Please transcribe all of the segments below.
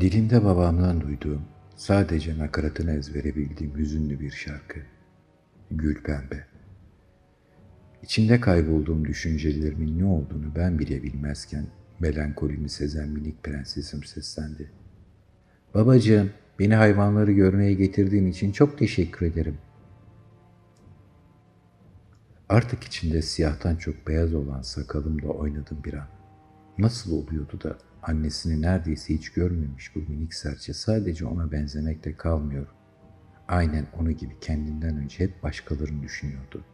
Dilimde babamdan duyduğum, sadece nakaratını ezbere bildiğim hüzünlü bir şarkı. Gül pembe. İçinde kaybolduğum düşüncelerimin ne olduğunu ben bile bilmezken melankolimi sezen minik prensesim seslendi. Babacığım, beni hayvanları görmeye getirdiğin için çok teşekkür ederim. Artık içinde siyahtan çok beyaz olan sakalımla oynadım bir an. Nasıl oluyordu da annesini neredeyse hiç görmemiş bu minik serçe sadece ona benzemekte kalmıyor. Aynen onu gibi kendinden önce hep başkalarını düşünüyordu.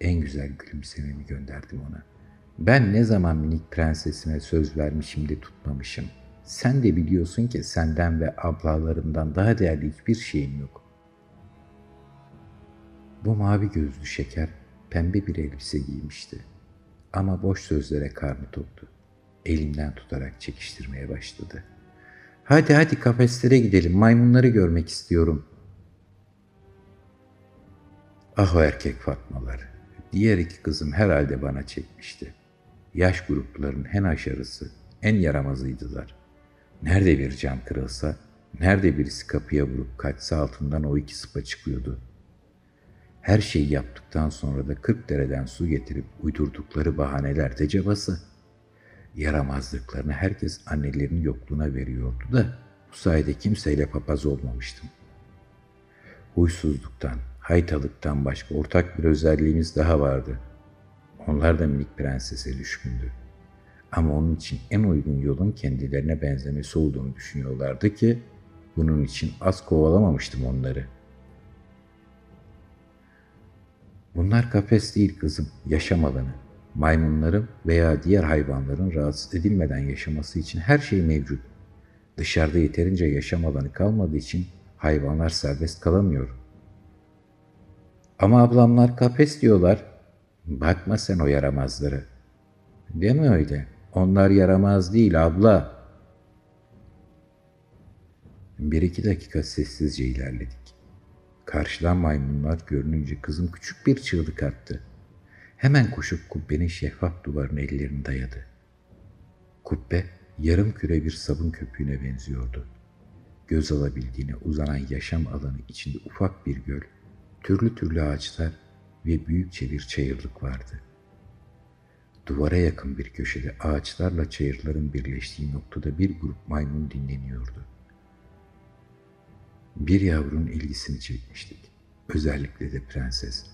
En güzel gülümsememi gönderdim ona. Ben ne zaman minik prensesime söz vermişim de tutmamışım. Sen de biliyorsun ki senden ve ablalarımdan daha değerli hiçbir şeyim yok. Bu mavi gözlü şeker pembe bir elbise giymişti. Ama boş sözlere karnı toktu. Elimden tutarak çekiştirmeye başladı. Hadi hadi kafeslere gidelim, maymunları görmek istiyorum. Ah o erkek Fatmalar. Diğer iki kızım herhalde bana çekmişti. Yaş gruplarının en aşarısı, en yaramazıydılar. Nerede bir cam kırılsa, nerede birisi kapıya vurup kaçsa altından o iki sıpa çıkıyordu. Her şeyi yaptıktan sonra da kırk dereden su getirip uydurdukları bahaneler de. Yaramazlıklarını herkes annelerinin yokluğuna veriyordu da bu sayede kimseyle papaz olmamıştım. Huysuzluktan, haytalıktan başka ortak bir özelliğimiz daha vardı. Onlar da minik prensese düşkündü. Ama onun için en uygun yolun kendilerine benzemesi olduğunu düşünüyorlardı ki bunun için az kovalamamıştım onları. Bunlar kafes değil kızım, yaşam alanı. Maymunların veya diğer hayvanların rahatsız edilmeden yaşaması için her şey mevcut. Dışarıda yeterince yaşam alanı kalmadığı için hayvanlar serbest kalamıyor. Ama ablamlar kafes diyorlar. Bakma sen o yaramazları. Deme öyle. Onlar yaramaz değil abla. Bir iki dakika sessizce ilerledik. Karşıdan maymunlar görününce kızım küçük bir çığlık attı. Hemen koşup kubbenin şeffaf duvarına ellerini dayadı. Kubbe yarım küre bir sabun köpüğüne benziyordu. Göz alabildiğine uzanan yaşam alanı içinde ufak bir göl, türlü türlü ağaçlar ve büyükçe bir çayırlık vardı. Duvara yakın bir köşede ağaçlarla çayırların birleştiği noktada bir grup maymun dinleniyordu. Bir yavrunun ilgisini çekmiştik. Özellikle de prenses.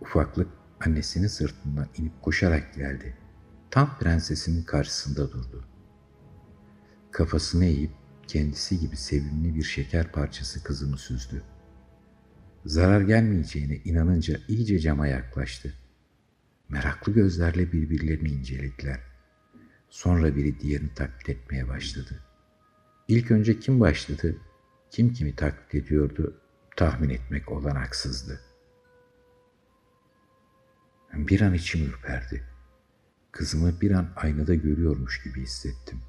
Ufaklık annesinin sırtından inip koşarak geldi. Tam prensesinin karşısında durdu. Kafasını eğip kendisi gibi sevimli bir şeker parçası kızımı süzdü. Zarar gelmeyeceğine inanınca iyice cama yaklaştı. Meraklı gözlerle birbirlerini incelediler. Sonra biri diğerini taklit etmeye başladı. İlk önce kim başladı, kim kimi taklit ediyordu tahmin etmek olanaksızdı. Bir an içim ürperdi. Kızımı bir an aynada görüyormuş gibi hissettim.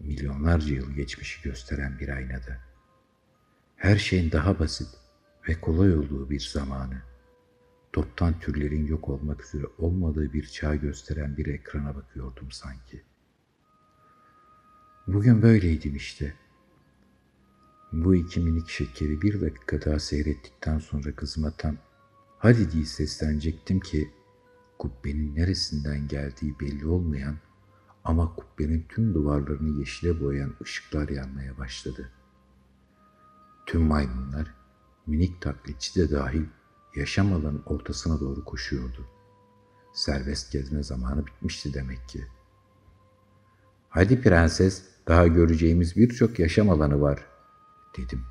Milyonlarca yıl geçmişi gösteren bir aynada. Her şeyin daha basit ve kolay olduğu bir zamanı, toptan türlerin yok olmak üzere olmadığı bir çağ gösteren bir ekrana bakıyordum sanki. Bugün böyleydim işte. Bu iki minik şekeri bir dakika daha seyrettikten sonra kızıma tam hadi diye seslenecektim ki kubbenin neresinden geldiği belli olmayan ama kubbenin tüm duvarlarını yeşile boyayan ışıklar yanmaya başladı. Tüm maymunlar, minik taklitçi de dahil yaşam alanın ortasına doğru koşuyordu. Serbest gezme zamanı bitmişti demek ki. Hadi prenses, daha göreceğimiz birçok yaşam alanı var, dedim.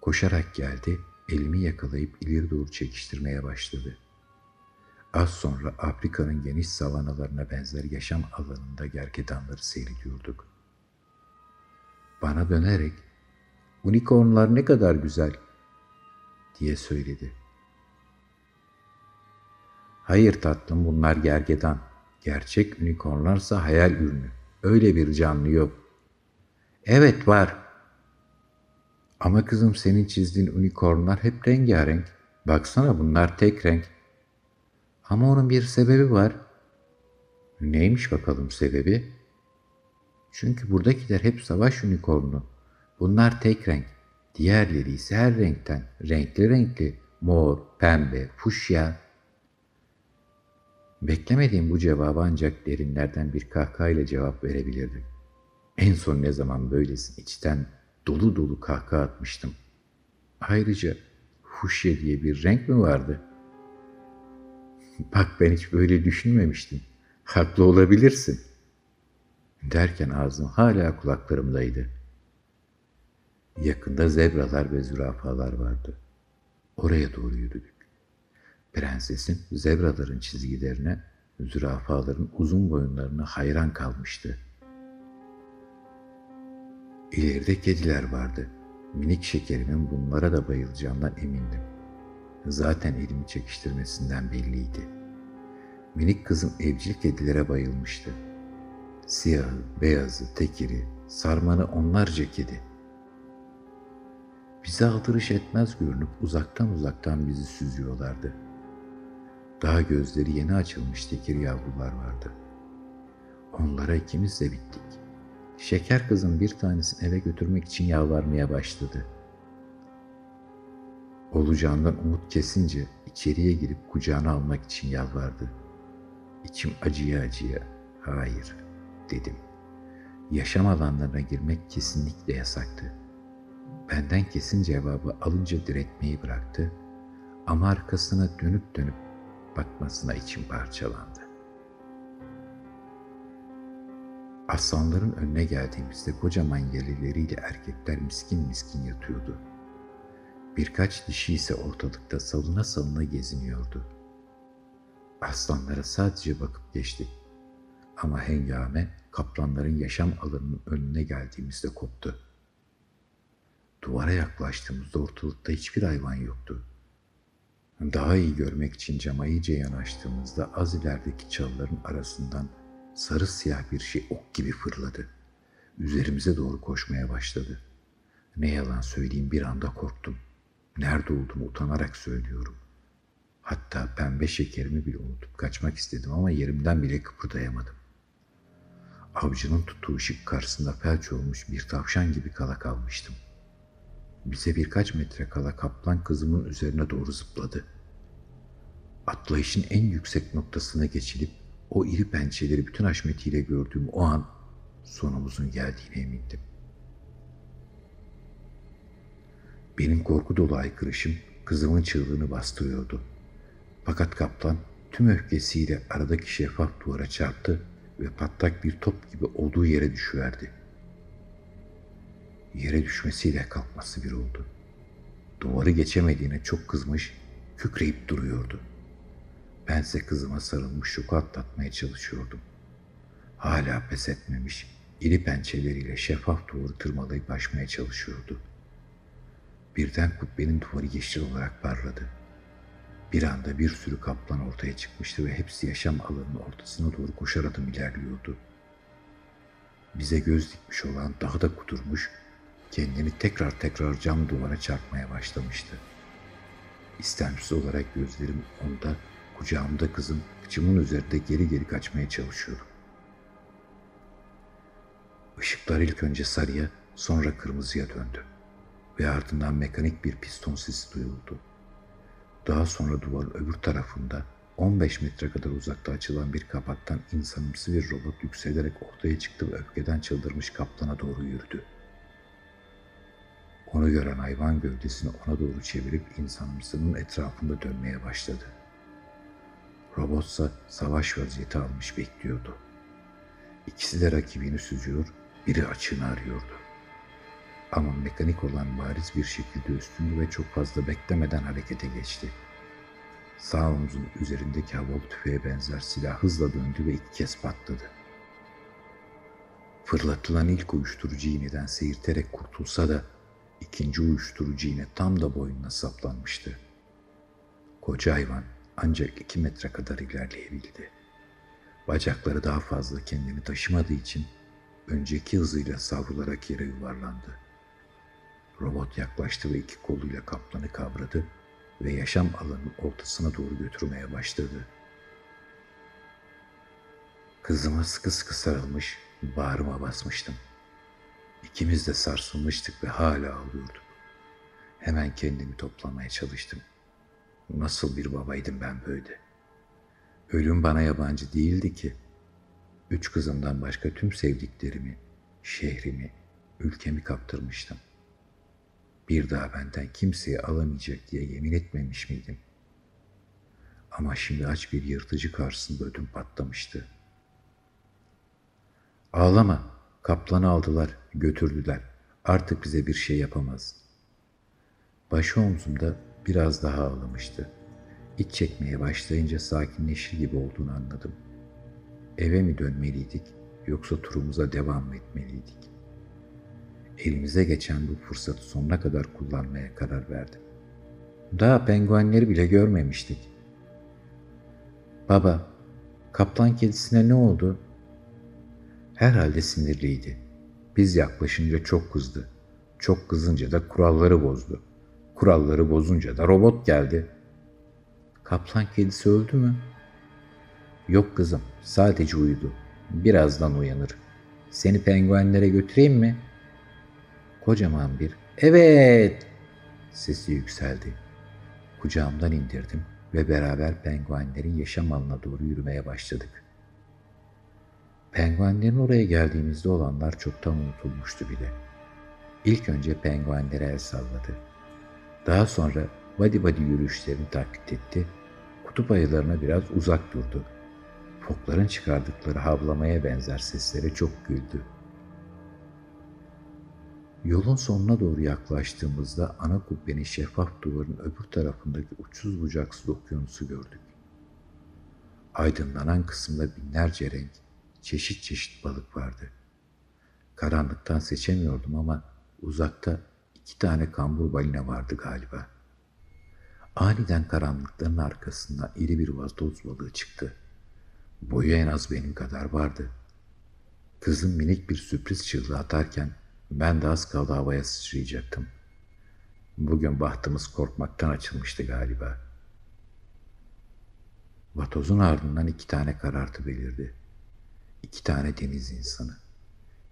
Koşarak geldi, elimi yakalayıp ileri doğru çekiştirmeye başladı. Az sonra Afrika'nın geniş savanalarına benzer yaşam alanında gergedanları seyrediyorduk. Bana dönerek, unicornlar ne kadar güzel diye söyledi. Hayır tatlım bunlar gergedan. Gerçek unicornlarsa hayal ürünü. Öyle bir canlı yok. Evet var. Ama kızım senin çizdiğin unicornlar hep rengarenk. Baksana bunlar tek renk. Ama onun bir sebebi var. Neymiş bakalım sebebi? Çünkü buradakiler hep savaş unikornu. Bunlar tek renk. Diğerleri ise her renkten. Renkli renkli. Mor, pembe, fuşya. Beklemediğim bu cevabı ancak derinlerden bir kahkahayla cevap verebilirdim. En son ne zaman böylesin içten dolu dolu kahkaha atmıştım. Ayrıca fuşya diye bir renk mi vardı? Bak ben hiç böyle düşünmemiştim. Haklı olabilirsin. Derken ağzım hala kulaklarımdaydı. Yakında zebralar ve zürafalar vardı. Oraya doğru yürüdük. Prensesin zebraların çizgilerine, zürafaların uzun boyunlarına hayran kalmıştı. İleride kediler vardı. Minik şekerimin bunlara da bayılacağından emindim. Zaten elimi çekiştirmesinden belliydi. Minik kızım evcil kedilere bayılmıştı. Siyahı, beyazı, tekiri, sarmanı onlarca kedi. Bize aldırış etmez görünüp uzaktan uzaktan bizi süzüyorlardı. Daha gözleri yeni açılmış tekir yavrular vardı. Onlara ikimiz de bittik. Şeker kızın bir tanesini eve götürmek için yalvarmaya başladı. Olacağından umut kesince içeriye girip kucağına almak için yalvardı. İçim acıya acıya, hayır dedim. Yaşam alanlarına girmek kesinlikle yasaktı. Benden kesin cevabı alınca diretmeyi bıraktı ama arkasına dönüp dönüp bakmasına içim parçalandı. Aslanların önüne geldiğimizde kocaman yelileriyle erkekler miskin miskin yatıyordu. Birkaç dişi ise ortalıkta salına salına geziniyordu. Aslanlara sadece bakıp geçtik. Ama hengame kaplanların yaşam alanının önüne geldiğimizde koptu. Duvara yaklaştığımızda ortalıkta hiçbir hayvan yoktu. Daha iyi görmek için cama iyice yanaştığımızda az ilerideki çalıların arasından sarı siyah bir şey ok gibi fırladı. Üzerimize doğru koşmaya başladı. Ne yalan söyleyeyim bir anda korktum. Nerede olduğumu utanarak söylüyorum. Hatta pembe şekerimi bile unutup kaçmak istedim ama yerimden bile kıpırdayamadım. Avcının tuttuğu ışık karşısında felç olmuş bir tavşan gibi kala kalmıştım. Bize birkaç metre kala kaplan kızımın üzerine doğru zıpladı. Atlayışın en yüksek noktasına geçilip o iri pençeleri bütün haşmetiyle gördüğüm o an sonumuzun geldiğine emindim. Benim korku dolu aykırışım kızımın çığlığını bastırıyordu. Fakat kaplan tüm öfkesiyle aradaki şeffaf duvara çarptı ve patlak bir top gibi olduğu yere düşüverdi. Yere düşmesiyle kalkması bir oldu. Duvarı geçemediğine çok kızmış, kükreyip duruyordu. Bense kızıma sarılmış şoku atlatmaya çalışıyordum. Hala pes etmemiş, iri pençeleriyle şeffaf duvarı tırmalayıp aşmaya çalışıyordu. Birden kubbenin duvarı yeşil olarak parladı. Bir anda bir sürü kaplan ortaya çıkmıştı ve hepsi yaşam alanının ortasına doğru koşar adım ilerliyordu. Bize göz dikmiş olan daha da kudurmuş, kendini tekrar tekrar cam duvara çarpmaya başlamıştı. İstemsiz olarak gözlerim onda, kucağımda kızım, kıçımın üzerinde geri geri kaçmaya çalışıyordum. Işıklar ilk önce sarıya, sonra kırmızıya döndü ve ardından mekanik bir piston sesi duyuldu. Daha sonra duvarın öbür tarafında 15 metre kadar uzakta açılan bir kapaktan insanımsı bir robot yükselerek ortaya çıktı ve öfkeden çıldırmış kaplana doğru yürüdü. Onu gören hayvan gövdesini ona doğru çevirip insanımsının etrafında dönmeye başladı. Robotsa savaş vaziyeti almış bekliyordu. İkisi de rakibini süzüyor, biri açığını arıyordu. Ama mekanik olan bariz bir şekilde üstündü ve çok fazla beklemeden harekete geçti. Sağ omzun üzerindeki havalı tüfeğe benzer silah hızla döndü ve iki kez patladı. Fırlatılan ilk uyuşturucu iğneden seyirterek kurtulsa da ikinci uyuşturucu iğne tam da boynuna saplanmıştı. Koca hayvan ancak iki metre kadar ilerleyebildi. Bacakları daha fazla kendini taşımadığı için önceki hızıyla savrularak yere yuvarlandı. Robot yaklaştı ve iki koluyla kaplanı kavradı ve yaşam alanının ortasına doğru götürmeye başladı. Kızıma sıkı sıkı sarılmış, Bağrıma basmıştım. İkimiz de sarsılmıştık ve hala ağlıyorduk. Hemen kendimi toplamaya çalıştım. Nasıl bir babaydım ben böyle? Ölüm bana yabancı değildi ki. Üç kızımdan başka tüm sevdiklerimi, şehrimi, ülkemi kaptırmıştım. Bir daha benden kimseye alamayacak diye yemin etmemiş miydim? Ama şimdi aç bir yırtıcı karşısında ödüm patlamıştı. Ağlama, kaplanı aldılar, götürdüler. Artık bize bir şey yapamaz. Başı omzumda biraz daha ağlamıştı. İç çekmeye başlayınca sakinleşir gibi olduğunu anladım. Eve mi dönmeliydik yoksa turumuza devam mı etmeliydik? Elimize geçen bu fırsatı sonuna kadar kullanmaya karar verdim. Daha penguenleri bile görmemiştik. Baba, kaplan kedisine ne oldu? Herhalde sinirliydi. Biz yaklaşınca çok kızdı. Çok kızınca da kuralları bozdu. Kuralları bozunca da robot geldi. Kaplan kedisi öldü mü? Yok kızım, sadece uyudu. Birazdan uyanır. Seni penguenlere götüreyim mi? Kocaman bir evet sesi yükseldi. Kucağımdan indirdim ve beraber penguenlerin yaşam alanına doğru yürümeye başladık. Penguenlerin oraya geldiğimizde olanlar çoktan unutulmuştu bile. İlk önce penguenlere el salladı. Daha sonra body body yürüyüşlerini taklit etti. Kutup ayılarına biraz uzak durdu. Fokların çıkardıkları havlamaya benzer seslere çok güldü. Yolun sonuna doğru yaklaştığımızda ana kubbenin şeffaf duvarın öbür tarafındaki uçsuz bucaksız okyanusu gördük. Aydınlanan kısımda binlerce renk, çeşit çeşit balık vardı. Karanlıktan seçemiyordum ama uzakta iki tane kambur balina vardı galiba. Aniden karanlıkların arkasından iri bir vatoz balığı çıktı. Boyu en az benim kadar vardı. Kızım minik bir sürpriz çığlığı atarken ben de az kaldı havaya sıçrayacaktım. Bugün bahtımız korkmaktan açılmıştı galiba. Vatozun ardından iki tane karartı belirdi. İki tane deniz insanı.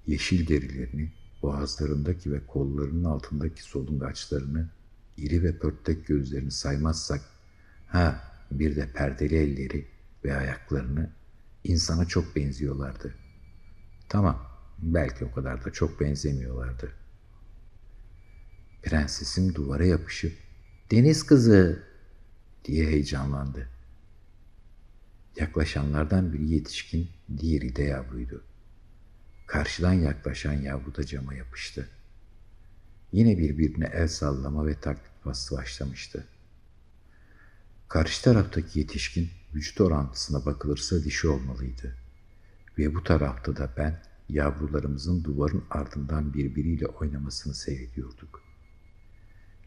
Yeşil derilerini, boğazlarındaki ve kollarının altındaki solungaçlarını, iri ve pörtlek gözlerini saymazsak, ha bir de perdeli elleri ve ayaklarını insana çok benziyorlardı. Tamam, belki o kadar da çok benzemiyorlardı. Prensesim duvara yapışıp deniz kızı diye heyecanlandı. Yaklaşanlardan biri yetişkin, diğeri de yavruydu. Karşıdan yaklaşan yavru da cama yapıştı. Yine birbirine el sallama ve taklit bastı başlamıştı. Karşı taraftaki yetişkin vücut orantısına bakılırsa dişi olmalıydı. Ve bu tarafta da ben yavrularımızın duvarın ardından birbiriyle oynamasını seyrediyorduk.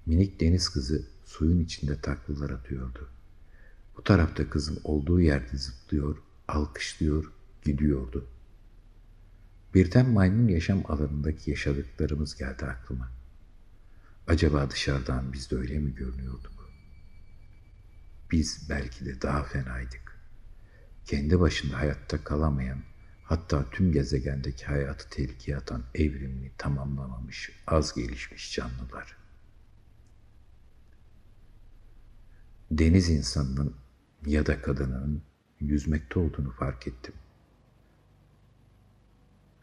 Minik deniz kızı suyun içinde taklalar atıyordu. Bu tarafta kızım olduğu yerde zıplıyor, alkışlıyor, gidiyordu. Birden maymun yaşam alanındaki yaşadıklarımız geldi aklıma. Acaba dışarıdan biz de öyle mi görünüyorduk? Biz belki de daha fenaydık. Kendi başında hayatta kalamayan, hatta tüm gezegendeki hayatı tehlikeye atan evrimini tamamlamamış, az gelişmiş canlılar. Deniz insanının ya da kadınının yüzmekte olduğunu fark ettim.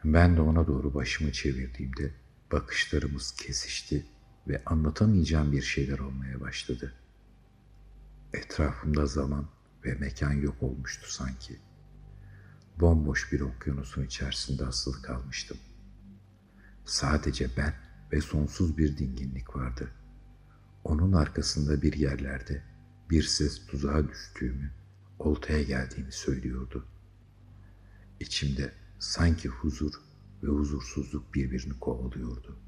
Ben de ona doğru başımı çevirdiğimde bakışlarımız kesişti ve anlatamayacağım bir şeyler olmaya başladı. Etrafımda zaman ve mekan yok olmuştu sanki. Bomboş bir okyanusun içerisinde asılı kalmıştım. Sadece ben ve sonsuz bir dinginlik vardı. Onun arkasında bir yerlerde bir ses tuzağa düştüğümü, oltaya geldiğimi söylüyordu. İçimde sanki huzur ve huzursuzluk birbirini kovalıyordu.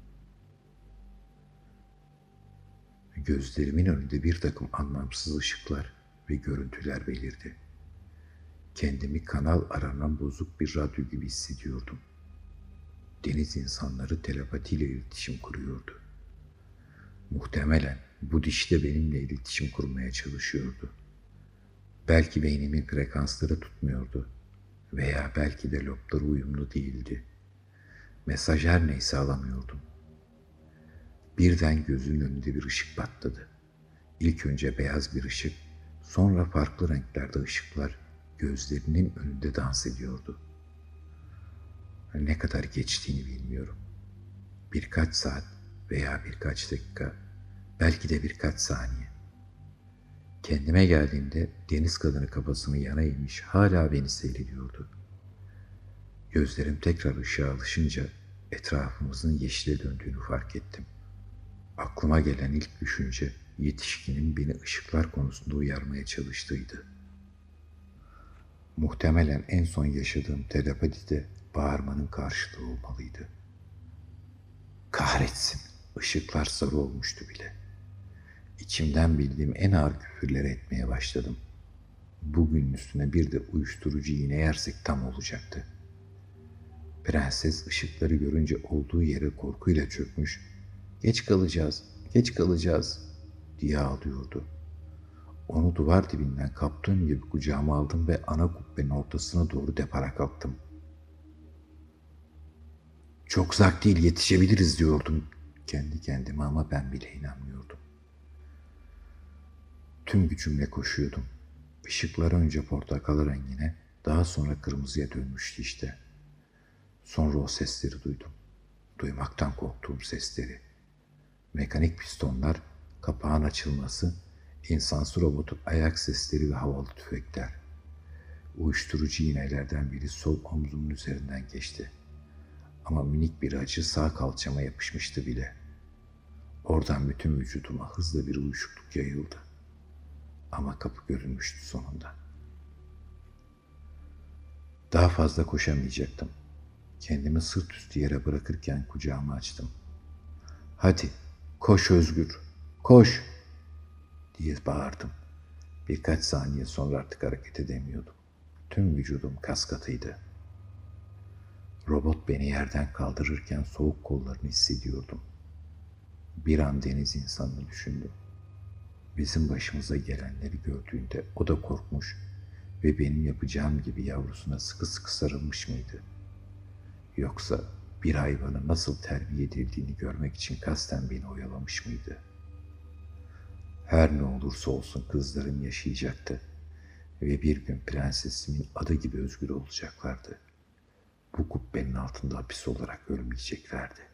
Gözlerimin önünde bir takım anlamsız ışıklar ve görüntüler belirdi. Kendimi kanal aranan bozuk bir radyo gibi hissediyordum. Deniz insanları telepatiyle iletişim kuruyordu. Muhtemelen bu diş de benimle iletişim kurmaya çalışıyordu. Belki beynimin frekansları tutmuyordu Veya belki de lobları uyumlu değildi. Mesaj her neyse alamıyordum. Birden gözümün önünde bir ışık patladı. İlk önce beyaz bir ışık, sonra farklı renklerde ışıklar gözlerinin önünde dans ediyordu. Ne kadar geçtiğini bilmiyorum. Birkaç saat veya birkaç dakika, belki de birkaç saniye. Kendime geldiğimde deniz kadını kafasını yana eğmiş hala beni seyrediyordu. Gözlerim tekrar ışığa alışınca etrafımızın yeşile döndüğünü fark ettim. Aklıma gelen ilk düşünce yetişkinin beni ışıklar konusunda uyarmaya çalıştığıydı. Muhtemelen en son yaşadığım telepatide bağırmanın karşılığı olmalıydı. Kahretsin, ışıklar sarı olmuştu bile. İçimden bildiğim en ağır küfürleri etmeye başladım. Bugün üstüne bir de uyuşturucu iğne yersek tam olacaktı. Prenses ışıkları görünce olduğu yere korkuyla çökmüş, geç kalacağız, geç kalacağız diye ağlıyordu. Onu duvar dibinden kaptığım gibi kucağıma aldım ve ana kubbenin ortasına doğru depara kalktım. Çok uzak değil yetişebiliriz diyordum kendi kendime ama ben bile inanmıyordum. Tüm gücümle koşuyordum. Işıklar önce portakal rengine, daha sonra kırmızıya dönmüştü işte. Sonra o sesleri duydum. Duymaktan korktuğum sesleri. Mekanik pistonlar, kapağın açılması, insansı robotun ayak sesleri ve havalı tüfekler. Uyuşturucu iğnelerden biri sol omzumun üzerinden geçti. Ama minik bir acı sağ kalçama yapışmıştı bile. Oradan bütün vücuduma hızlı bir uyuşukluk yayıldı. Ama kapı görünmüştü sonunda. Daha fazla koşamayacaktım. Kendimi sırt üstü yere bırakırken kucağımı açtım. Hadi, koş Özgür, koş diye bağırdım. Birkaç saniye sonra artık hareket edemiyordum. Tüm vücudum kas katıydı. Robot beni yerden kaldırırken soğuk kollarını hissediyordum. Bir an deniz insanını düşündüm. Bizim başımıza gelenleri gördüğünde o da korkmuş ve benim yapacağım gibi yavrusuna sıkı sıkı sarılmış mıydı? Yoksa bir hayvanı nasıl terbiye edildiğini görmek için kasten beni oyalamış mıydı? Her ne olursa olsun kızlarım yaşayacaktı ve bir gün prensesimin adı gibi özgür olacaklardı. Bu kubbenin altında hapis olarak ölmeyeceklerdi.